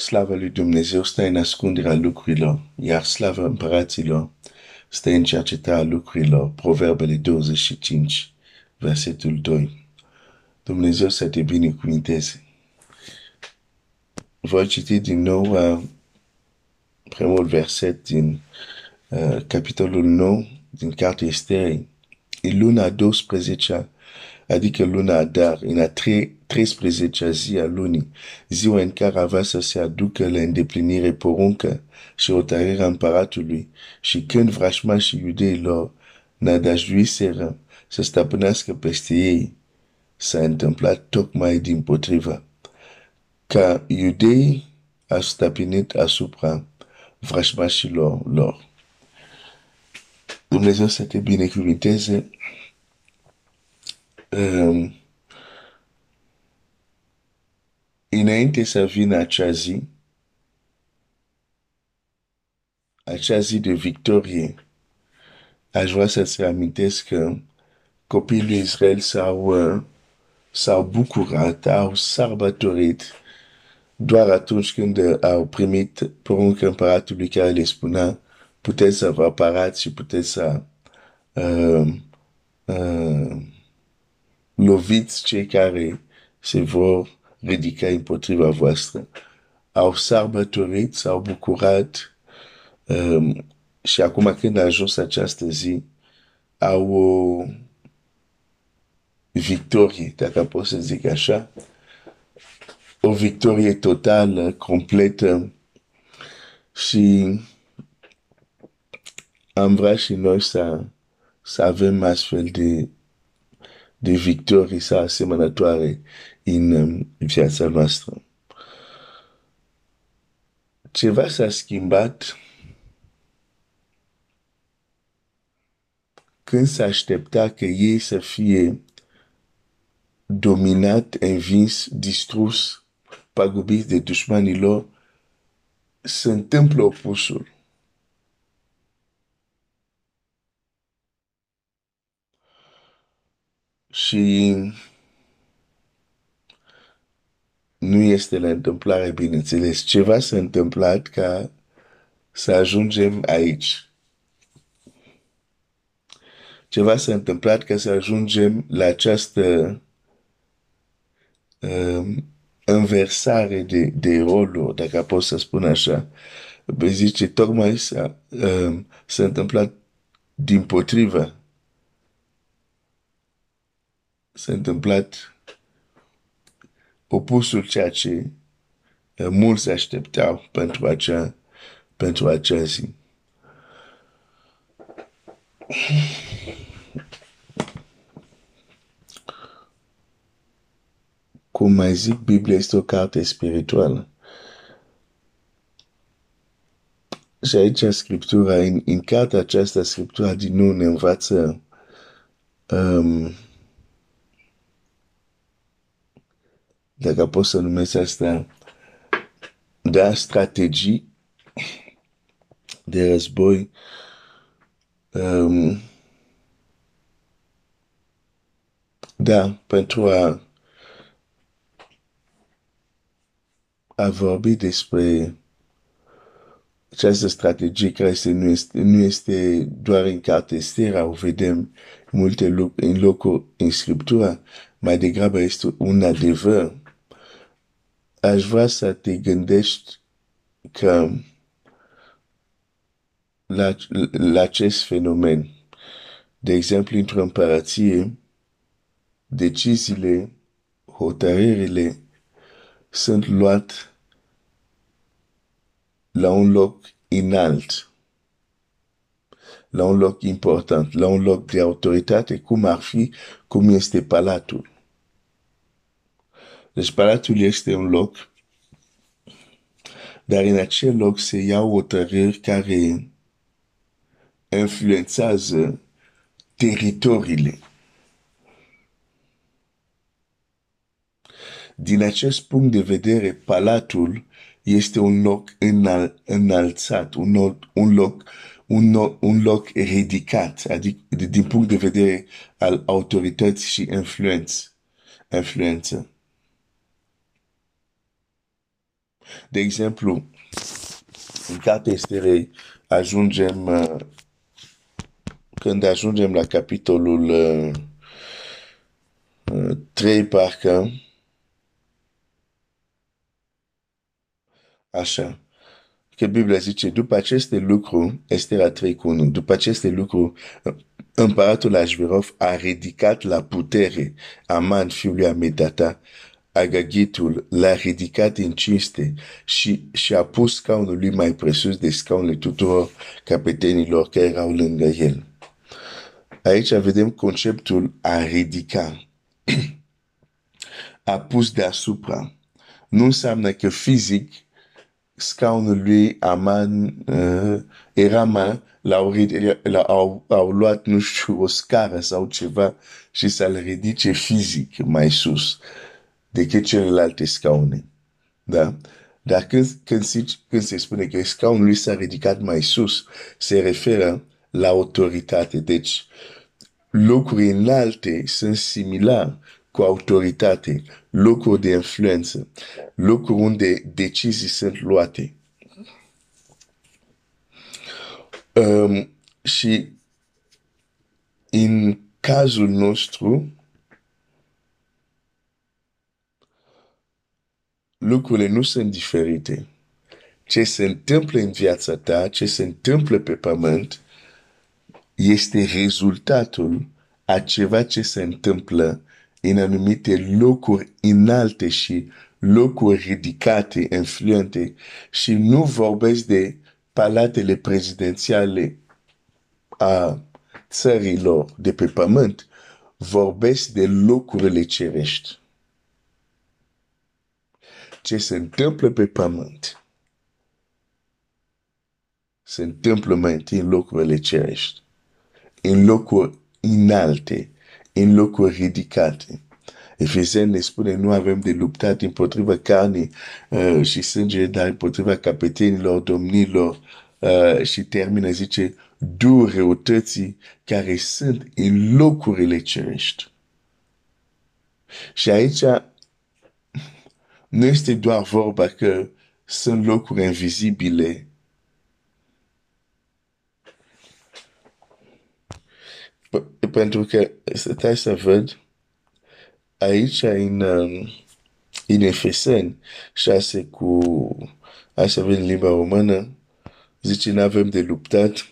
Slava lui Dumnezeu stă în ascunderea lucrurilor, iar slava împăraților stă în cercetarea lucrurilor. Proverbele 25, versetul 2. Dumnezeu să te binecuvinteze. Voi citi din nou uh, primul verset din uh, capitolul 9 din cartea Esterei. E luna 12 adică luna Adar, în a 13-a zi a lunii, ziua în care avea să se aducă la îndeplinire poruncă și hotărârea împăratului și când vrașmașii iudeilor nădăjduiseră să stăpânească peste ei, s-a întâmplat tocmai din potrivă. Ca iudeii a stăpânit asupra vrașmașilor lor. Dumnezeu să te binecuvinteze um, înainte să vină acea zi, acea zi de victorie, aș vrea să-ți reamintesc că copiii lui Israel s-au, uh, s-au bucurat, au sărbătorit doar atunci când au primit poruncă împăratului care le spunea puteți să vă apărați și puteți să uh, uh, loviți cei care se vor ridica împotriva voastră. Au sărbătorit, s-au bucurat um, și acum când a ajuns această zi, au o victorie, dacă pot să zic așa, o victorie totală, completă și am vrea și noi să, să avem astfel de de victorii sa asemănătoare în um, viața noastră. Ceva s-a schimbat când s-a aștepta că ei să fie dominat, învins, distrus, pagubit de dușmanii lor, se întâmplă opusul. Și nu este la întâmplare, bineînțeles. Ceva s-a întâmplat ca să ajungem aici. Ceva s-a întâmplat ca să ajungem la această um, înversare de, de roluri, dacă pot să spun așa. Zice, tocmai s-a, um, s-a întâmplat din potrivă s-a întâmplat opusul ceea ce uh, mulți se așteptau pentru acea, pentru acea zi. Cum mai zic, Biblia este o carte spirituală. Și aici Scriptura, în, în cartea aceasta, Scriptura din nou ne învață um, dacă pot să numesc asta, da strategii de război um, da, pentru a a vorbi despre această strategie care este, nu, este, nu este doar în carte Estera, o vedem multe loc, în locuri în Scriptura, mai degrabă este un adevăr aș vrea să te gândești că la, la acest fenomen. De exemplu, într-o împărăție, deciziile, hotărârile sunt luate la un loc înalt, la un loc important, la un loc de autoritate, cum ar fi, cum este palatul. Deci palatul este un loc, dar în acel loc se iau hotărâri care influențează teritoriile. Din acest punct de vedere, palatul este un loc înal, înalțat, un loc, un loc, un, un loc ridicat, adică din punct de vedere al autorității și influență. influență. De exemplu, în cartea Esterei ajungem, uh, când ajungem la capitolul uh, uh, 3, parcă, așa, că Biblia zice, după aceste lucruri, Estera 3 cu 1, după aceste lucruri, împăratul Ashverov a ridicat la putere Aman, fiul lui Amedata, Agagitul l-a ridicat în cinste și, și a pus scaunul lui mai presus de scaunele tuturor capetenilor care erau lângă el. Aici vedem conceptul a ridica. a pus deasupra. Nu înseamnă că fizic scaunul lui Aman uh, era mai, l-au, au, au luat, nu știu, o scară sau ceva și să-l ridice fizic mai sus decât celelalte scaune. Da? Dar când, când, se, când se spune că scaunul lui s-a ridicat mai sus, se referă la autoritate. Deci, locuri înalte sunt similari cu autoritate, locuri de influență, locuri unde decizii sunt luate. Um, și în cazul nostru, lucrurile nu sunt diferite. Ce se întâmplă în viața ta, ce se întâmplă pe pământ, este rezultatul a ceva ce se întâmplă în anumite locuri înalte și locuri ridicate, influente. Și nu vorbesc de palatele prezidențiale a țărilor de pe pământ, vorbesc de locurile cerești ce se întâmplă pe pământ se întâmplă mai întâi în locurile cerești, în locuri înalte, în locuri ridicate. Efeseni ne spune, nu avem de luptat împotriva carnii uh, și sânge, dar împotriva capetenilor, domnilor uh, și termină, zice, două răutății care sunt în locurile cerești. Și aici nu este doar vorba că sunt locuri invizibile. Pentru că, stai să văd, aici în, în Efeseni 6 cu, hai să vedem limba română, zice, nu avem de luptat,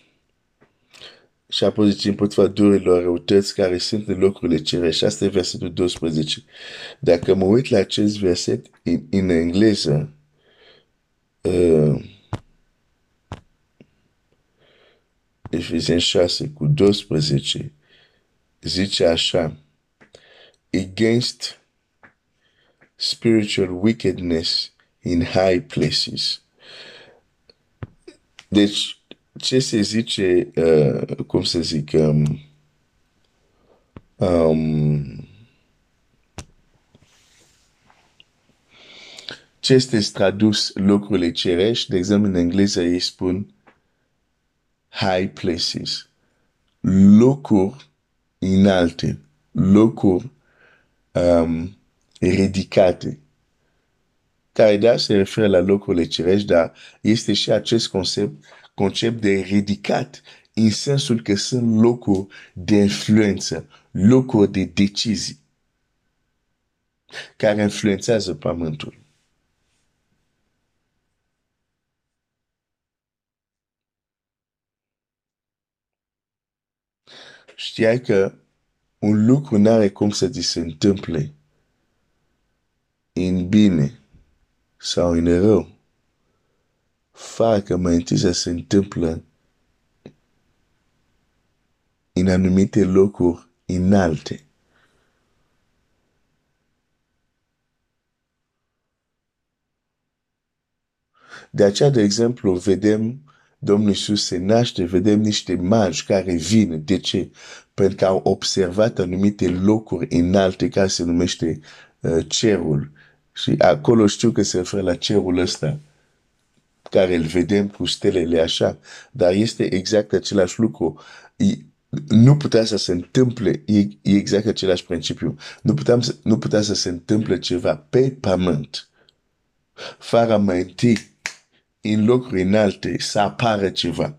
și apoi zice împotriva durilor răutăți care sunt în locurile cerești. Asta e versetul 12. Dacă mă uit la acest verset în, în engleză, uh, Efesien 6 cu 12, zice așa, against spiritual wickedness in high places. Deci, ce se zice, uh, cum să zic, um, um, ce este tradus locurile cerești, de exemplu în engleză ei spun high places, locuri înalte, locuri um, ridicate care da se referă la locurile cerești, dar este și acest concept concept de ridicat în sensul că sunt locuri de influență, locuri de decizii care influențează pământul. Știai că un lucru nu are cum să ți se întâmple în bine sau în rău facă mai întâi să se întâmplă în anumite locuri înalte. De aceea, de exemplu, vedem Domnul Iisus se naște, vedem niște magi care vin. De ce? Pentru că au observat anumite locuri înalte care se numește uh, cerul. Și acolo știu că se referă la cerul ăsta care îl vedem cu stelele așa, dar este exact același lucru. Nu putea să se întâmple, e, e exact același principiu. Nu, puteam să, nu putea să se întâmple ceva pe pământ fără mai întâi în locuri înalte să apară ceva.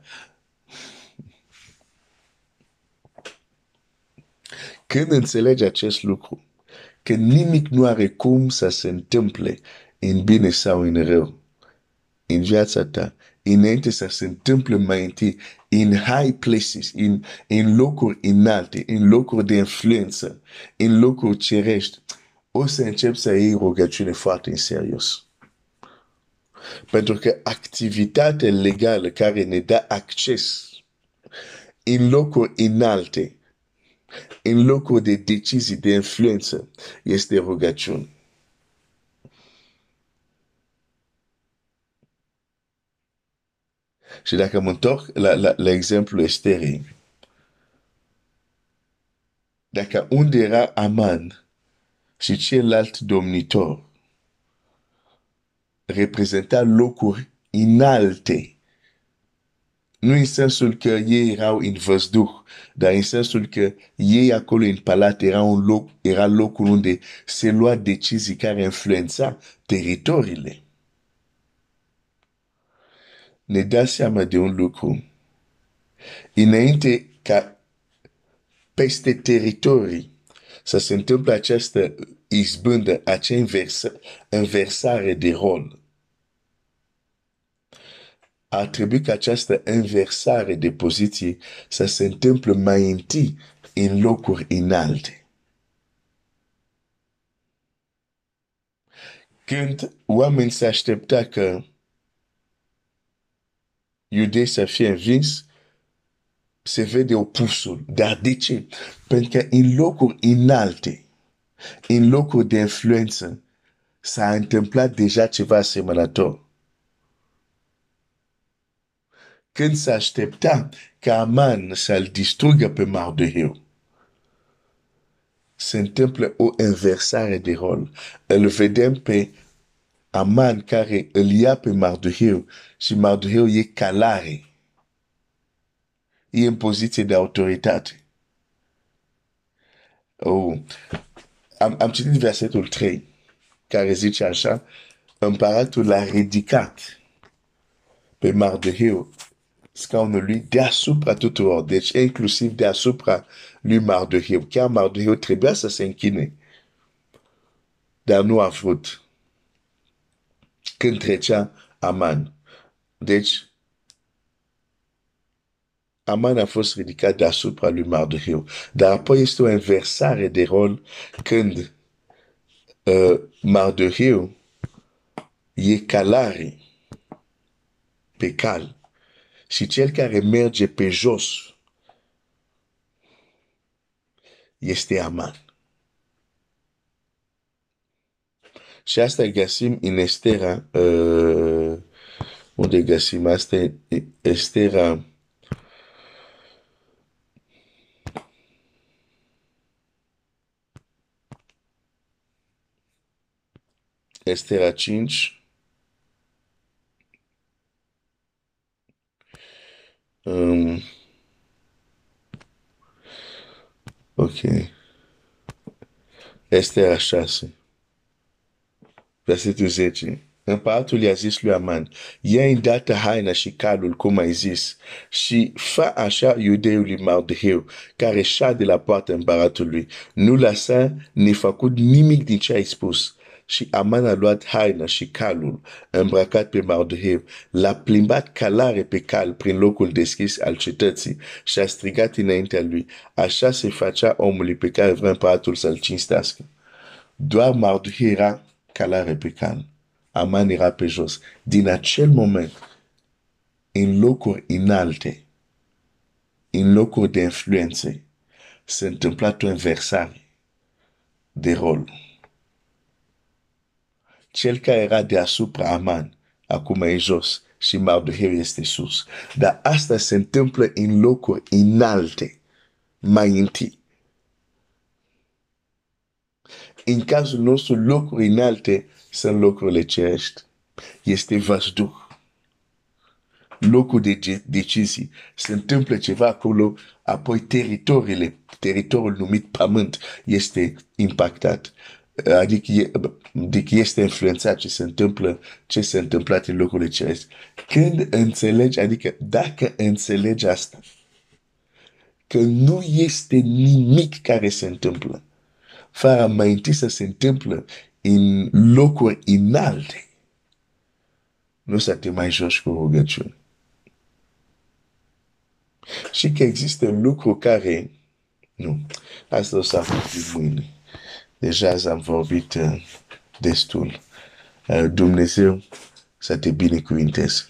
Când înțelegi acest lucru, că nimic nu are cum să se întâmple în bine sau în rău în viața ta, înainte să se întâmple mai întâi in high places, in, in locuri înalte, în locuri de influență, în locuri cerești, o să încep să iei rugăciune foarte în serios. Pentru că activitatea legală care ne dă acces în locuri înalte, în locuri de decizii, de influență, este rugăciune. Și dacă mă întorc la, la, la exemplu Esterii, dacă unde era Aman și celălalt domnitor reprezenta locuri înalte, nu în sensul că ei erau în văzduh, dar în sensul că ei acolo în palat era, un loc, era locul unde se lua decizii care influența teritoriile ne dă seama de un lucru. Înainte ca peste teritorii să se întâmple această izbândă, acea inversa, inversare de rol, ar trebui ca această inversare de poziție să se întâmple mai întâi în locuri înalte. Când oamenii se aștepta că iudei să fie învins, se vede opusul. Dar de ce? Pentru că în locuri înalte, în locuri de influență, s-a întâmplat deja ceva asemănător. Când s-a aștepta ca Aman să-l distrugă pe Mardeheu, se întâmplă o inversare de rol. Îl vedem pe Aman care îl ia pe Mardoheu și Mardoheu e calare. E în poziție de autoritate. Oh. Am, am citit versetul 3, care zice așa, împăratul l-a ridicat pe Mardoheu scaunul lui deasupra tuturor, deci inclusiv deasupra lui Mardoheu. Chiar Mardoheu trebuia să se închine, dar nu a vrut când trecea Aman. Deci, Aman a fost ridicat deasupra lui Mardoheu. Dar apoi este o inversare de rol când uh, Mardoheu e calare pe cal și cel care merge pe jos este Aman. Și asta găsim în Estera, uh, unde găsim asta, Estera, Estera 5, um, ok, Estera 6, versetul 10. Împăratul i-a zis lui Aman, ia îndată haina și calul, cum ai zis, și fa așa iudeului Mardeheu, care de la poarta împăratului. Nu lăsa ni făcut nimic din ce ai spus. Și Aman a luat haina și calul, îmbrăcat pe Mardeheu, l-a plimbat calare pe cal prin locul deschis al cetății și a strigat înaintea lui. Așa se facea omului pe care vrea împăratul să-l cinstească. Doar Mardeheu era calare pe cal. Aman era pe jos. Din acel moment, în locuri înalte, în locuri de influențe, se întâmpla o inversare de rol. Cel care era deasupra Aman, acum e jos și Mardoheu este sus. Dar asta se întâmplă în locuri înalte, mai întâi. În cazul nostru, locuri înalte sunt locurile cerești. Este văzduh. Locul de decizii. Se întâmplă ceva acolo, apoi teritoriile, teritoriul numit pământ este impactat. adică, e, adică este influențat ce se întâmplă, ce se întâmplă în locurile ceresc. Când înțelegi, adică dacă înțelegi asta, că nu este nimic care se întâmplă, fără mai întâi să se întâmplă în locuri înalte, nu să te mai joci cu rugăciune. Și că există lucruri care, nu, asta o să vorbim mâine. Deja am vorbit uh, destul. Uh, Dumnezeu să te binecuvinteze.